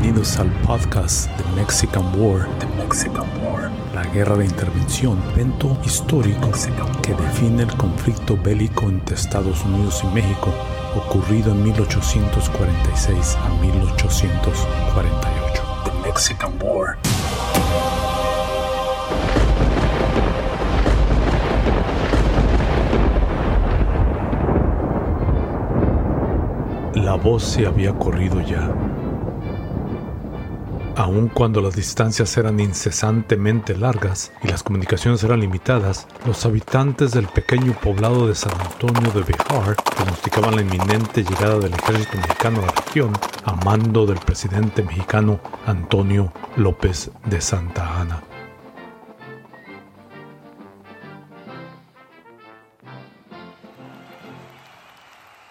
Bienvenidos al podcast The Mexican War. La guerra de intervención, evento histórico que define el conflicto bélico entre Estados Unidos y México, ocurrido en 1846 a 1848. The Mexican War. La voz se había corrido ya. Aun cuando las distancias eran incesantemente largas y las comunicaciones eran limitadas, los habitantes del pequeño poblado de San Antonio de Bejar pronosticaban la inminente llegada del ejército mexicano a la región a mando del presidente mexicano Antonio López de Santa Ana.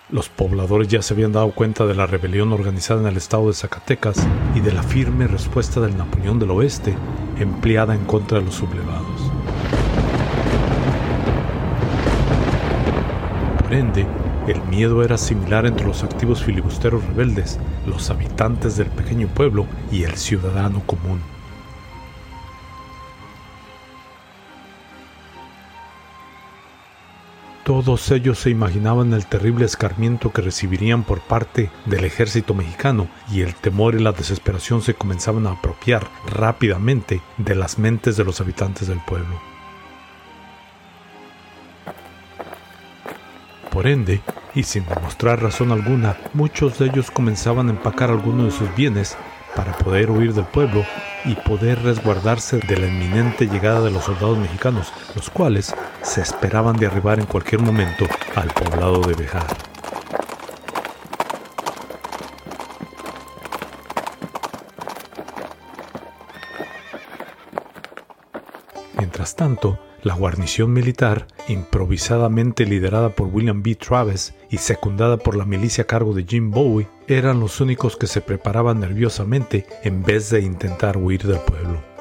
Los pobladores ya se habían dado cuenta de la rebelión organizada en el estado de Zacatecas y de la firme respuesta del Napoleón del Oeste empleada en contra de los sublevados. Por ende, el miedo era similar entre los activos filibusteros rebeldes, los habitantes del pequeño pueblo y el ciudadano común. Todos ellos se imaginaban el terrible escarmiento que recibirían por parte del ejército mexicano y el temor y la desesperación se comenzaban a apropiar rápidamente de las mentes de los habitantes del pueblo. Por ende, y sin demostrar razón alguna, muchos de ellos comenzaban a empacar algunos de sus bienes para poder huir del pueblo y poder resguardarse de la inminente llegada de los soldados mexicanos, los cuales se esperaban de arribar en cualquier momento al poblado de Bejar. Mientras tanto, la guarnición militar, improvisadamente liderada por William B. Travis y secundada por la milicia a cargo de Jim Bowie, eran los únicos que se preparaban nerviosamente en vez de intentar huir del pueblo.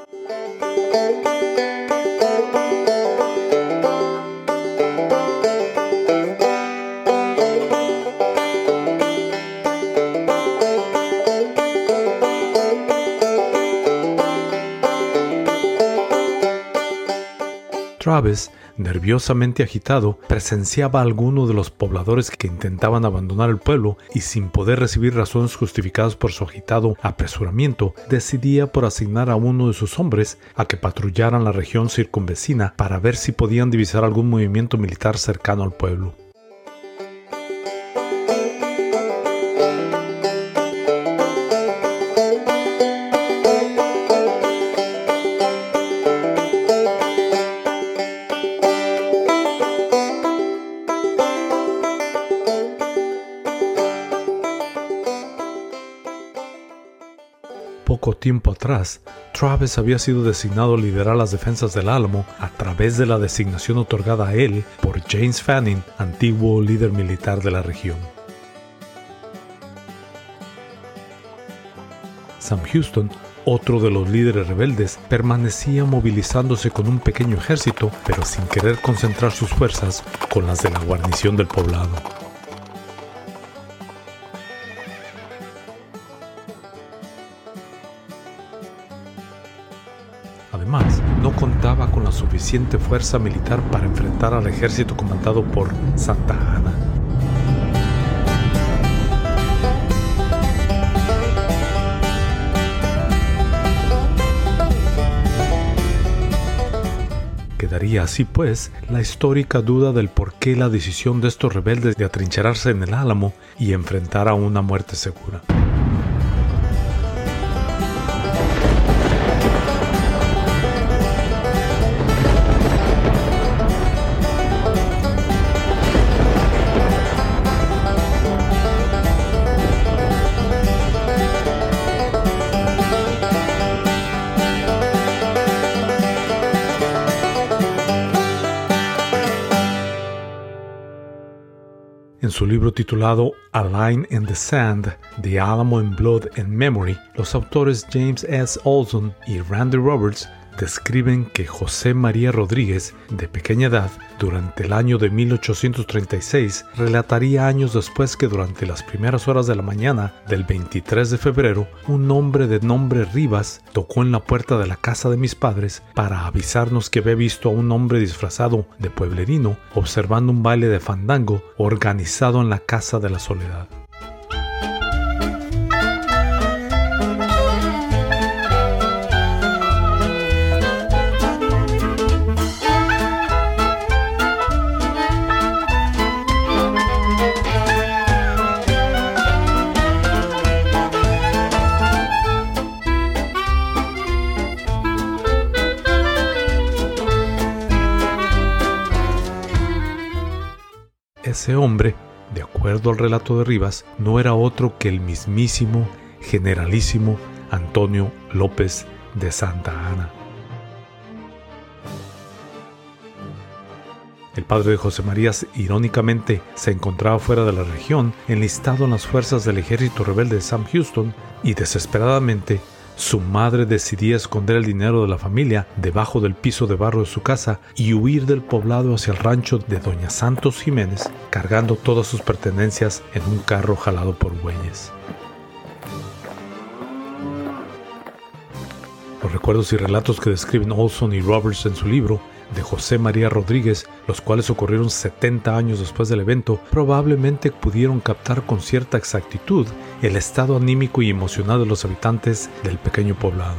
Travis, nerviosamente agitado, presenciaba a alguno de los pobladores que intentaban abandonar el pueblo y sin poder recibir razones justificadas por su agitado apresuramiento, decidía por asignar a uno de sus hombres a que patrullaran la región circunvecina para ver si podían divisar algún movimiento militar cercano al pueblo. Tiempo atrás, Travis había sido designado a liderar las defensas del Álamo a través de la designación otorgada a él por James Fanning, antiguo líder militar de la región. Sam Houston, otro de los líderes rebeldes, permanecía movilizándose con un pequeño ejército, pero sin querer concentrar sus fuerzas con las de la guarnición del poblado. Además, no contaba con la suficiente fuerza militar para enfrentar al ejército comandado por Santa Ana. Quedaría así pues la histórica duda del por qué la decisión de estos rebeldes de atrincherarse en el Álamo y enfrentar a una muerte segura. Su libro titulado A Line in the Sand, The Alamo in Blood and Memory, los autores James S. Olson y Randy Roberts describen que José María Rodríguez, de pequeña edad, durante el año de 1836, relataría años después que durante las primeras horas de la mañana del 23 de febrero, un hombre de nombre Rivas tocó en la puerta de la casa de mis padres para avisarnos que había visto a un hombre disfrazado de pueblerino observando un baile de fandango organizado en la Casa de la Soledad. Ese hombre, de acuerdo al relato de Rivas, no era otro que el mismísimo generalísimo Antonio López de Santa Ana. El padre de José Marías irónicamente se encontraba fuera de la región, enlistado en las fuerzas del ejército rebelde de Sam Houston, y desesperadamente su madre decidía esconder el dinero de la familia debajo del piso de barro de su casa y huir del poblado hacia el rancho de Doña Santos Jiménez, cargando todas sus pertenencias en un carro jalado por bueyes. Los recuerdos y relatos que describen Olson y Roberts en su libro de José María Rodríguez, los cuales ocurrieron 70 años después del evento, probablemente pudieron captar con cierta exactitud el estado anímico y emocional de los habitantes del pequeño poblado.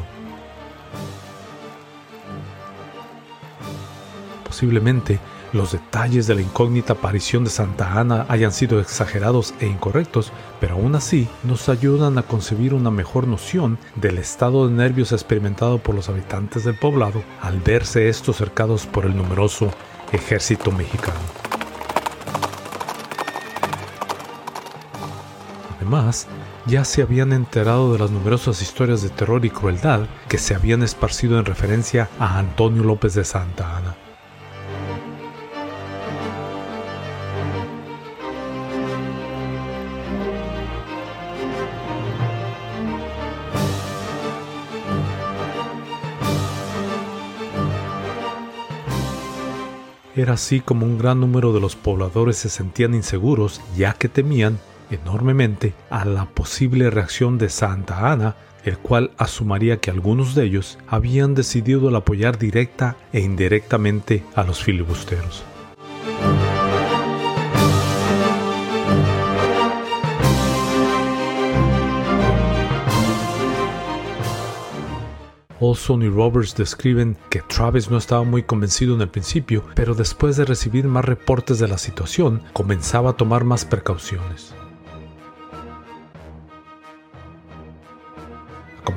Posiblemente los detalles de la incógnita aparición de Santa Ana hayan sido exagerados e incorrectos, pero aún así nos ayudan a concebir una mejor noción del estado de nervios experimentado por los habitantes del poblado al verse estos cercados por el numeroso ejército mexicano. Además, ya se habían enterado de las numerosas historias de terror y crueldad que se habían esparcido en referencia a Antonio López de Santa Ana. Era así como un gran número de los pobladores se sentían inseguros ya que temían enormemente a la posible reacción de Santa Ana, el cual asumiría que algunos de ellos habían decidido apoyar directa e indirectamente a los filibusteros. Olson y Roberts describen que Travis no estaba muy convencido en el principio, pero después de recibir más reportes de la situación, comenzaba a tomar más precauciones.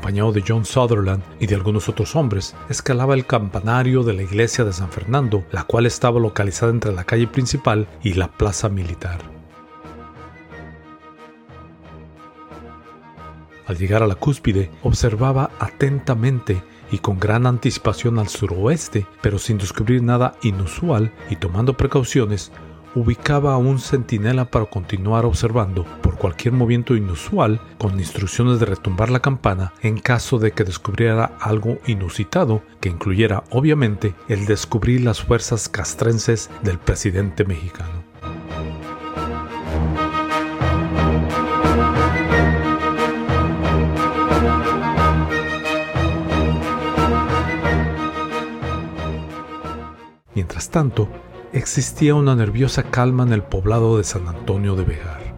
Acompañado de John Sutherland y de algunos otros hombres, escalaba el campanario de la iglesia de San Fernando, la cual estaba localizada entre la calle principal y la plaza militar. Al llegar a la cúspide, observaba atentamente y con gran anticipación al suroeste, pero sin descubrir nada inusual y tomando precauciones, ubicaba a un centinela para continuar observando por cualquier movimiento inusual con instrucciones de retumbar la campana en caso de que descubriera algo inusitado que incluyera obviamente el descubrir las fuerzas castrenses del presidente mexicano. Mientras tanto, existía una nerviosa calma en el poblado de San Antonio de Bejar.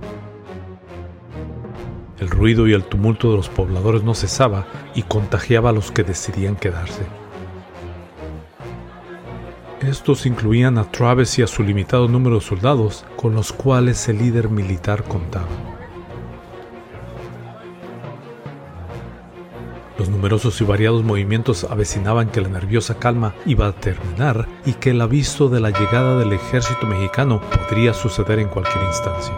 El ruido y el tumulto de los pobladores no cesaba y contagiaba a los que decidían quedarse. Estos incluían a Travis y a su limitado número de soldados con los cuales el líder militar contaba. Los numerosos y variados movimientos avecinaban que la nerviosa calma iba a terminar y que el aviso de la llegada del ejército mexicano podría suceder en cualquier instancia.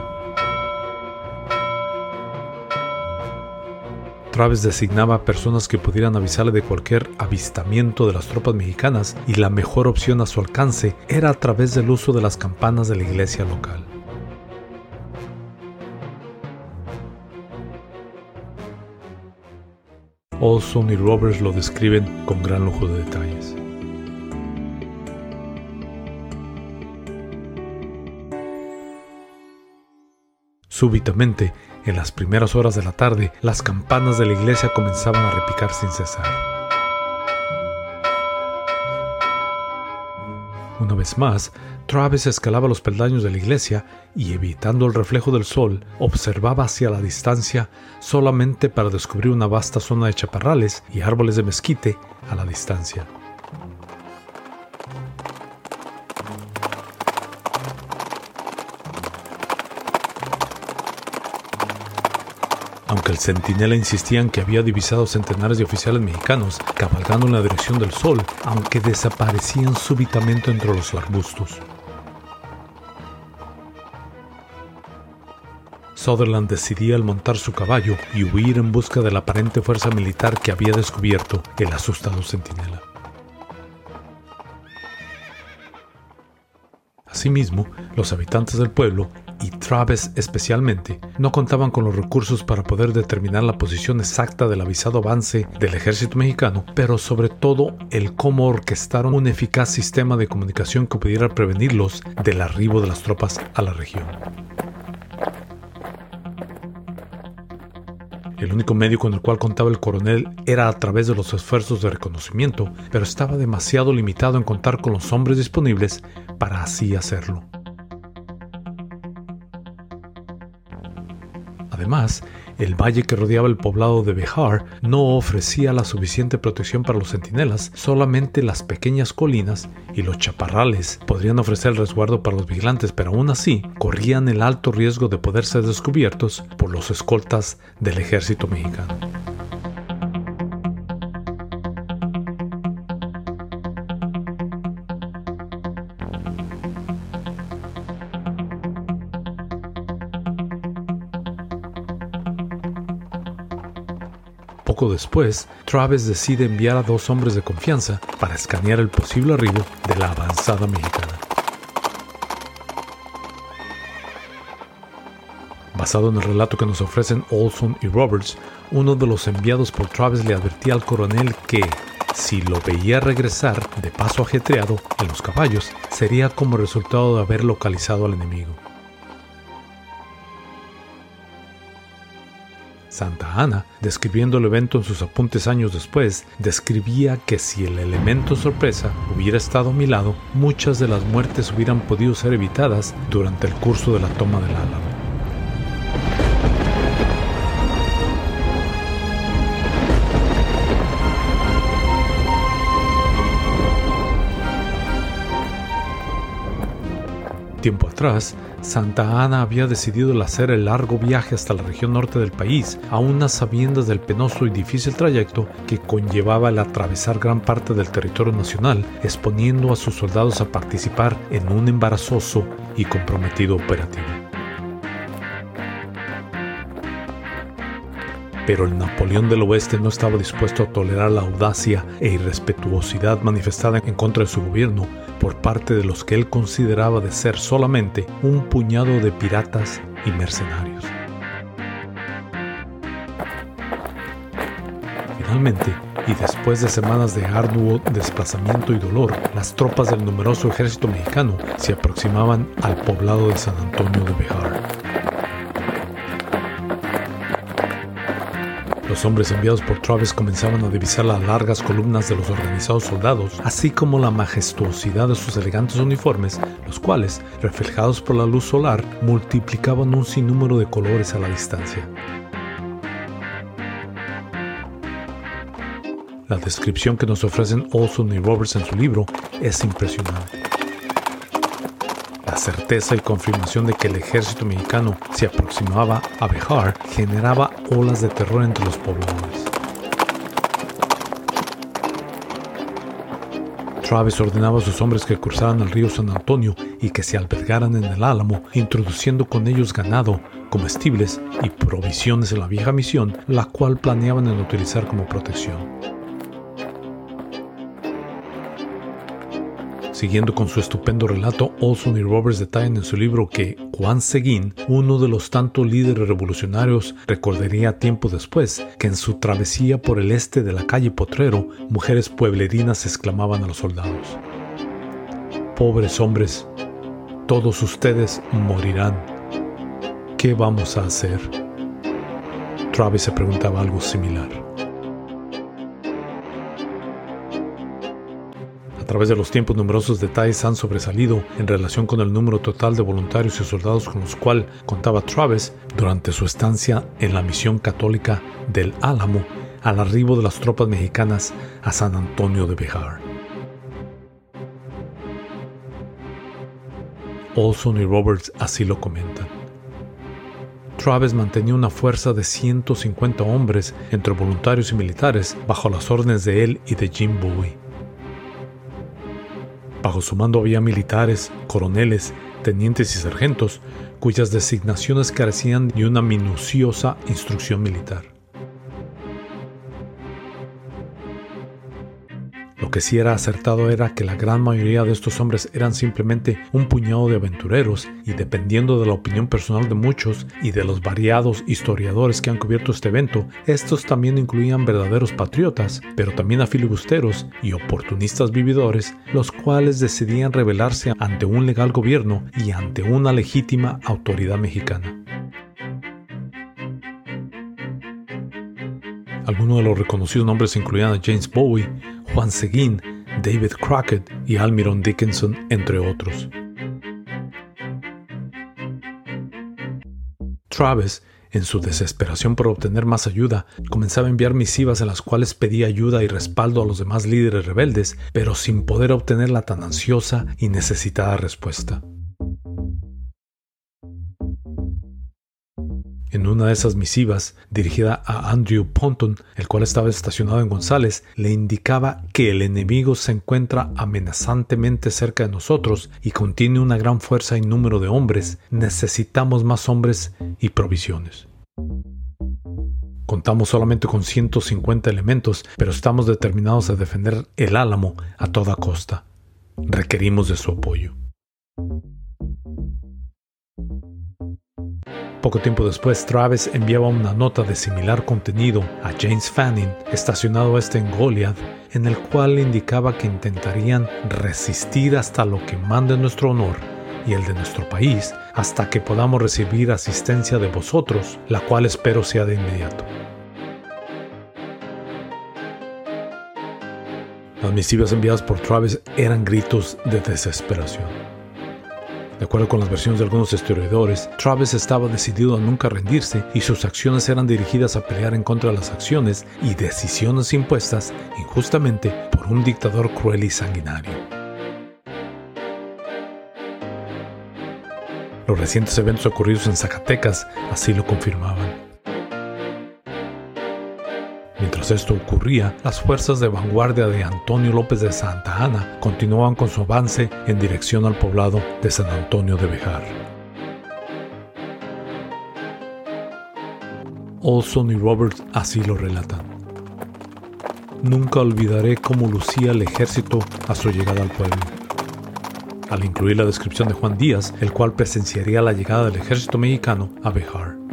Travis designaba personas que pudieran avisarle de cualquier avistamiento de las tropas mexicanas y la mejor opción a su alcance era a través del uso de las campanas de la iglesia local. Olson y Roberts lo describen con gran lujo de detalles. Súbitamente, en las primeras horas de la tarde, las campanas de la iglesia comenzaban a repicar sin cesar. Una vez más, Travis escalaba los peldaños de la iglesia y, evitando el reflejo del sol, observaba hacia la distancia solamente para descubrir una vasta zona de chaparrales y árboles de mezquite a la distancia. Aunque el centinela insistía en que había divisado centenares de oficiales mexicanos cabalgando en la dirección del sol, aunque desaparecían súbitamente entre los arbustos. Sutherland decidía al montar su caballo y huir en busca de la aparente fuerza militar que había descubierto el asustado centinela. Asimismo, los habitantes del pueblo y Travis especialmente, no contaban con los recursos para poder determinar la posición exacta del avisado avance del ejército mexicano, pero sobre todo el cómo orquestaron un eficaz sistema de comunicación que pudiera prevenirlos del arribo de las tropas a la región. El único medio con el cual contaba el coronel era a través de los esfuerzos de reconocimiento, pero estaba demasiado limitado en contar con los hombres disponibles para así hacerlo. Además, el valle que rodeaba el poblado de Behar no ofrecía la suficiente protección para los centinelas, solamente las pequeñas colinas y los chaparrales podrían ofrecer resguardo para los vigilantes, pero aún así corrían el alto riesgo de poder ser descubiertos por los escoltas del ejército mexicano. Después, Travis decide enviar a dos hombres de confianza para escanear el posible arribo de la avanzada mexicana. Basado en el relato que nos ofrecen Olson y Roberts, uno de los enviados por Travis le advertía al coronel que, si lo veía regresar de paso ajetreado en los caballos, sería como resultado de haber localizado al enemigo. Santa Ana, describiendo el evento en sus apuntes años después, describía que si el elemento sorpresa hubiera estado a mi lado, muchas de las muertes hubieran podido ser evitadas durante el curso de la toma del Álamo. Tiempo atrás, Santa Ana había decidido hacer el largo viaje hasta la región norte del país, a unas sabiendas del penoso y difícil trayecto que conllevaba el atravesar gran parte del territorio nacional, exponiendo a sus soldados a participar en un embarazoso y comprometido operativo. Pero el Napoleón del Oeste no estaba dispuesto a tolerar la audacia e irrespetuosidad manifestada en contra de su gobierno por parte de los que él consideraba de ser solamente un puñado de piratas y mercenarios. Finalmente, y después de semanas de arduo desplazamiento y dolor, las tropas del numeroso ejército mexicano se aproximaban al poblado de San Antonio de Bejar. Los hombres enviados por Travis comenzaban a divisar las largas columnas de los organizados soldados, así como la majestuosidad de sus elegantes uniformes, los cuales, reflejados por la luz solar, multiplicaban un sinnúmero de colores a la distancia. La descripción que nos ofrecen Olson y Roberts en su libro es impresionante. Certeza y confirmación de que el ejército mexicano se aproximaba a Behar generaba olas de terror entre los pobladores. Travis ordenaba a sus hombres que cruzaran el río San Antonio y que se albergaran en el Álamo, introduciendo con ellos ganado, comestibles y provisiones en la vieja misión, la cual planeaban en utilizar como protección. Siguiendo con su estupendo relato, Olson y Roberts detallan en su libro que Juan Seguín, uno de los tantos líderes revolucionarios, recordaría tiempo después que en su travesía por el este de la calle Potrero, mujeres pueblerinas exclamaban a los soldados. Pobres hombres, todos ustedes morirán. ¿Qué vamos a hacer? Travis se preguntaba algo similar. A través de los tiempos numerosos detalles han sobresalido en relación con el número total de voluntarios y soldados con los cuales contaba Travis durante su estancia en la misión católica del Álamo al arribo de las tropas mexicanas a San Antonio de Bejar. Olson y Roberts así lo comentan. Travis mantenía una fuerza de 150 hombres entre voluntarios y militares bajo las órdenes de él y de Jim Bowie. Bajo su mando había militares, coroneles, tenientes y sargentos, cuyas designaciones carecían de una minuciosa instrucción militar. Que sí era acertado era que la gran mayoría de estos hombres eran simplemente un puñado de aventureros y dependiendo de la opinión personal de muchos y de los variados historiadores que han cubierto este evento, estos también incluían verdaderos patriotas, pero también a filibusteros y oportunistas vividores, los cuales decidían rebelarse ante un legal gobierno y ante una legítima autoridad mexicana. Algunos de los reconocidos nombres incluían a James Bowie, Juan Seguín, David Crockett y Almiron Dickinson, entre otros. Travis, en su desesperación por obtener más ayuda, comenzaba a enviar misivas en las cuales pedía ayuda y respaldo a los demás líderes rebeldes, pero sin poder obtener la tan ansiosa y necesitada respuesta. En una de esas misivas, dirigida a Andrew Ponton, el cual estaba estacionado en González, le indicaba que el enemigo se encuentra amenazantemente cerca de nosotros y contiene una gran fuerza y número de hombres. Necesitamos más hombres y provisiones. Contamos solamente con 150 elementos, pero estamos determinados a defender el álamo a toda costa. Requerimos de su apoyo. Poco tiempo después, Travis enviaba una nota de similar contenido a James Fanning, estacionado este en Goliath, en el cual indicaba que intentarían resistir hasta lo que mande nuestro honor y el de nuestro país, hasta que podamos recibir asistencia de vosotros, la cual espero sea de inmediato. Las misivas enviadas por Travis eran gritos de desesperación. De acuerdo con las versiones de algunos historiadores, Travis estaba decidido a nunca rendirse y sus acciones eran dirigidas a pelear en contra de las acciones y decisiones impuestas injustamente por un dictador cruel y sanguinario. Los recientes eventos ocurridos en Zacatecas así lo confirmaban. Mientras esto ocurría, las fuerzas de vanguardia de Antonio López de Santa Ana continuaban con su avance en dirección al poblado de San Antonio de Bejar. Olson y Roberts así lo relatan. Nunca olvidaré cómo lucía el ejército a su llegada al pueblo. Al incluir la descripción de Juan Díaz, el cual presenciaría la llegada del ejército mexicano a Bejar.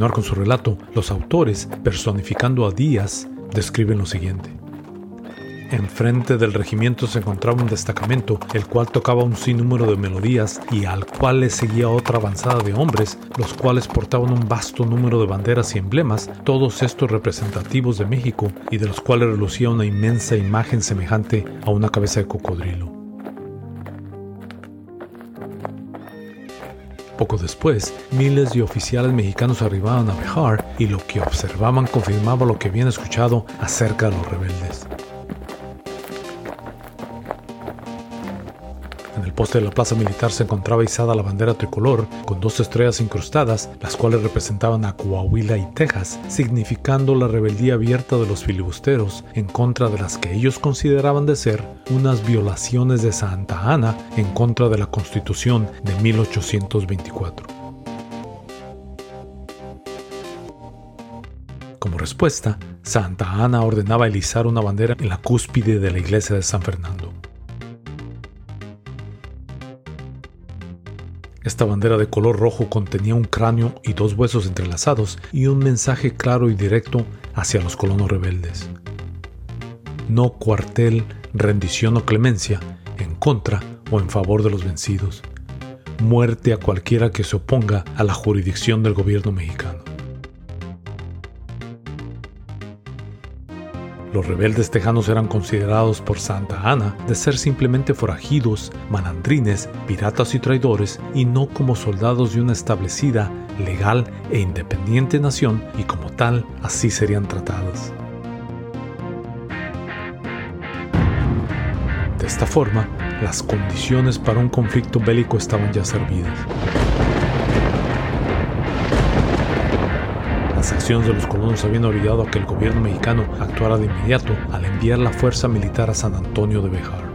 Continuar con su relato, los autores, personificando a Díaz, describen lo siguiente. Enfrente del regimiento se encontraba un destacamento, el cual tocaba un sinnúmero de melodías y al cual le seguía otra avanzada de hombres, los cuales portaban un vasto número de banderas y emblemas, todos estos representativos de México y de los cuales relucía una inmensa imagen semejante a una cabeza de cocodrilo. Poco después, miles de oficiales mexicanos arribaban a Bejar y lo que observaban confirmaba lo que habían escuchado acerca de los rebeldes. Poste de la plaza militar se encontraba izada la bandera tricolor con dos estrellas incrustadas, las cuales representaban a Coahuila y Texas, significando la rebeldía abierta de los filibusteros en contra de las que ellos consideraban de ser unas violaciones de Santa Ana en contra de la Constitución de 1824. Como respuesta, Santa Ana ordenaba elizar una bandera en la cúspide de la iglesia de San Fernando. Esta bandera de color rojo contenía un cráneo y dos huesos entrelazados y un mensaje claro y directo hacia los colonos rebeldes. No cuartel, rendición o clemencia en contra o en favor de los vencidos. Muerte a cualquiera que se oponga a la jurisdicción del gobierno mexicano. Los rebeldes tejanos eran considerados por Santa Ana de ser simplemente forajidos, malandrines, piratas y traidores, y no como soldados de una establecida, legal e independiente nación, y como tal así serían tratados. De esta forma, las condiciones para un conflicto bélico estaban ya servidas. Las acciones de los colonos habían obligado a que el gobierno mexicano actuara de inmediato al enviar la fuerza militar a San Antonio de Bejar.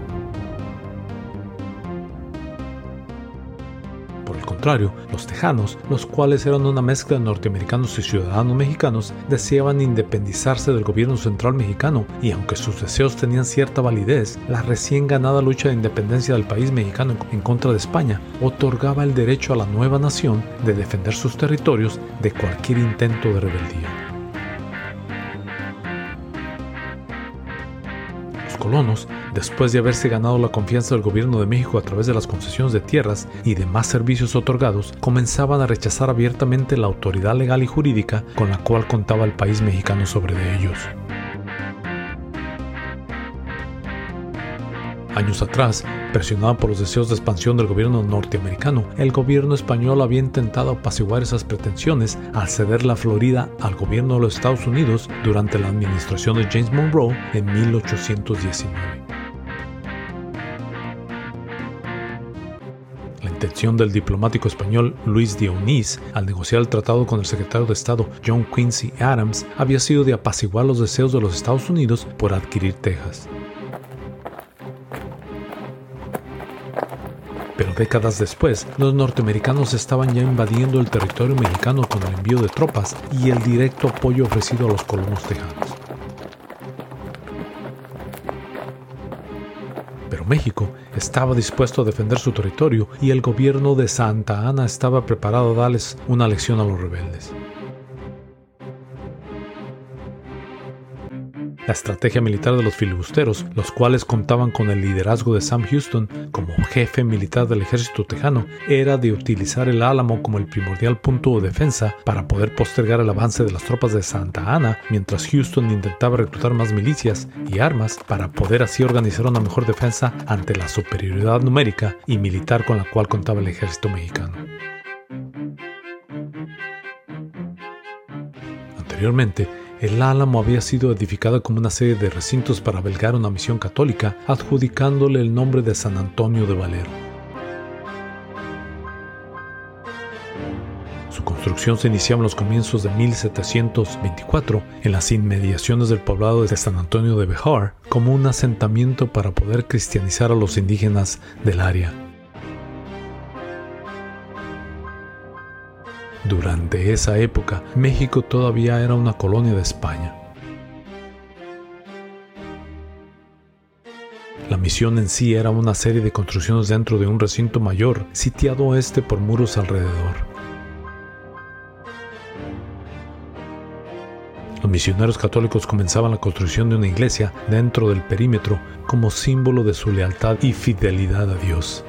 Los tejanos, los cuales eran una mezcla de norteamericanos y ciudadanos mexicanos, deseaban independizarse del gobierno central mexicano y aunque sus deseos tenían cierta validez, la recién ganada lucha de independencia del país mexicano en contra de España otorgaba el derecho a la nueva nación de defender sus territorios de cualquier intento de rebeldía. Colonos, después de haberse ganado la confianza del gobierno de México a través de las concesiones de tierras y demás servicios otorgados, comenzaban a rechazar abiertamente la autoridad legal y jurídica con la cual contaba el país mexicano sobre de ellos. Años atrás, presionado por los deseos de expansión del gobierno norteamericano, el gobierno español había intentado apaciguar esas pretensiones al ceder la Florida al gobierno de los Estados Unidos durante la administración de James Monroe en 1819. La intención del diplomático español Luis de Onís al negociar el tratado con el secretario de Estado John Quincy Adams había sido de apaciguar los deseos de los Estados Unidos por adquirir Texas. Pero décadas después, los norteamericanos estaban ya invadiendo el territorio mexicano con el envío de tropas y el directo apoyo ofrecido a los colonos tejanos. Pero México estaba dispuesto a defender su territorio y el gobierno de Santa Ana estaba preparado a darles una lección a los rebeldes. La estrategia militar de los filibusteros, los cuales contaban con el liderazgo de Sam Houston como jefe militar del ejército tejano, era de utilizar el Álamo como el primordial punto de defensa para poder postergar el avance de las tropas de Santa Ana, mientras Houston intentaba reclutar más milicias y armas para poder así organizar una mejor defensa ante la superioridad numérica y militar con la cual contaba el ejército mexicano. Anteriormente, el Álamo había sido edificado como una serie de recintos para albergar una misión católica, adjudicándole el nombre de San Antonio de Valero. Su construcción se iniciaba en los comienzos de 1724 en las inmediaciones del poblado de San Antonio de Bejar como un asentamiento para poder cristianizar a los indígenas del área. Durante esa época, México todavía era una colonia de España. La misión en sí era una serie de construcciones dentro de un recinto mayor, sitiado este por muros alrededor. Los misioneros católicos comenzaban la construcción de una iglesia dentro del perímetro como símbolo de su lealtad y fidelidad a Dios.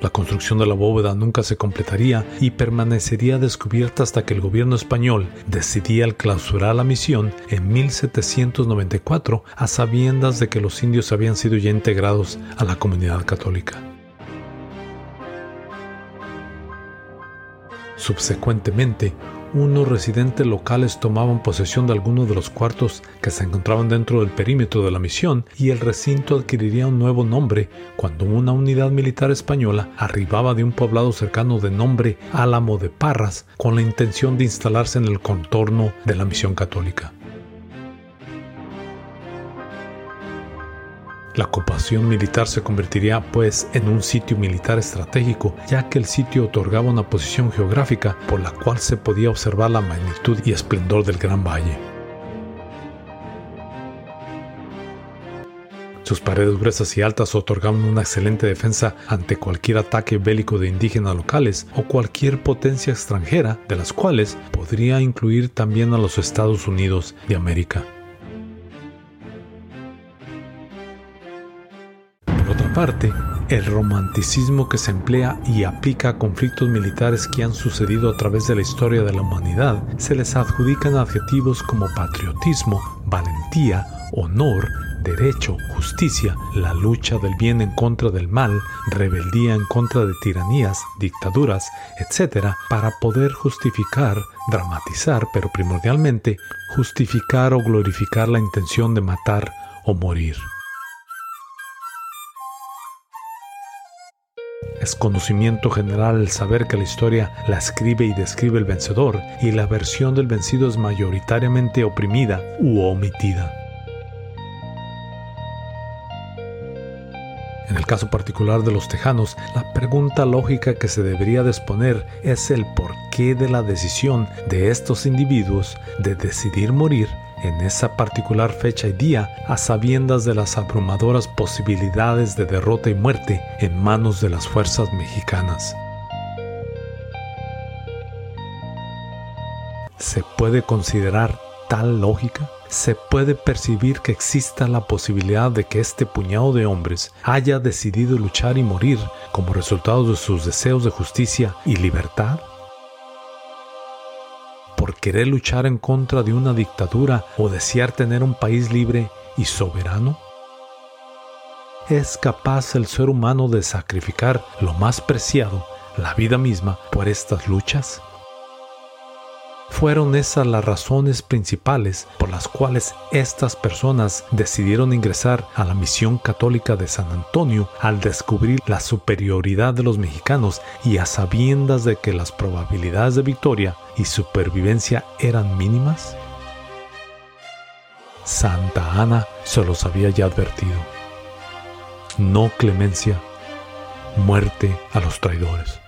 La construcción de la bóveda nunca se completaría y permanecería descubierta hasta que el gobierno español decidía clausurar la misión en 1794 a sabiendas de que los indios habían sido ya integrados a la comunidad católica. Subsecuentemente, unos residentes locales tomaban posesión de algunos de los cuartos que se encontraban dentro del perímetro de la misión y el recinto adquiriría un nuevo nombre cuando una unidad militar española arribaba de un poblado cercano de nombre Álamo de Parras con la intención de instalarse en el contorno de la misión católica. La ocupación militar se convertiría pues en un sitio militar estratégico, ya que el sitio otorgaba una posición geográfica por la cual se podía observar la magnitud y esplendor del gran valle. Sus paredes gruesas y altas otorgaban una excelente defensa ante cualquier ataque bélico de indígenas locales o cualquier potencia extranjera, de las cuales podría incluir también a los Estados Unidos de América. Parte, el romanticismo que se emplea y aplica a conflictos militares que han sucedido a través de la historia de la humanidad se les adjudican adjetivos como patriotismo, valentía, honor, derecho, justicia, la lucha del bien en contra del mal, rebeldía en contra de tiranías, dictaduras, etc., para poder justificar, dramatizar, pero primordialmente justificar o glorificar la intención de matar o morir. Es conocimiento general el saber que la historia la escribe y describe el vencedor y la versión del vencido es mayoritariamente oprimida u omitida. En el caso particular de los tejanos, la pregunta lógica que se debería exponer es el porqué de la decisión de estos individuos de decidir morir en esa particular fecha y día a sabiendas de las abrumadoras posibilidades de derrota y muerte en manos de las fuerzas mexicanas. ¿Se puede considerar tal lógica? se puede percibir que exista la posibilidad de que este puñado de hombres haya decidido luchar y morir como resultado de sus deseos de justicia y libertad? ¿Por querer luchar en contra de una dictadura o desear tener un país libre y soberano? ¿Es capaz el ser humano de sacrificar lo más preciado, la vida misma, por estas luchas? Fueron esas las razones principales por las cuales estas personas decidieron ingresar a la misión católica de San Antonio al descubrir la superioridad de los mexicanos y a sabiendas de que las probabilidades de victoria y supervivencia eran mínimas? Santa Ana se los había ya advertido. No clemencia, muerte a los traidores.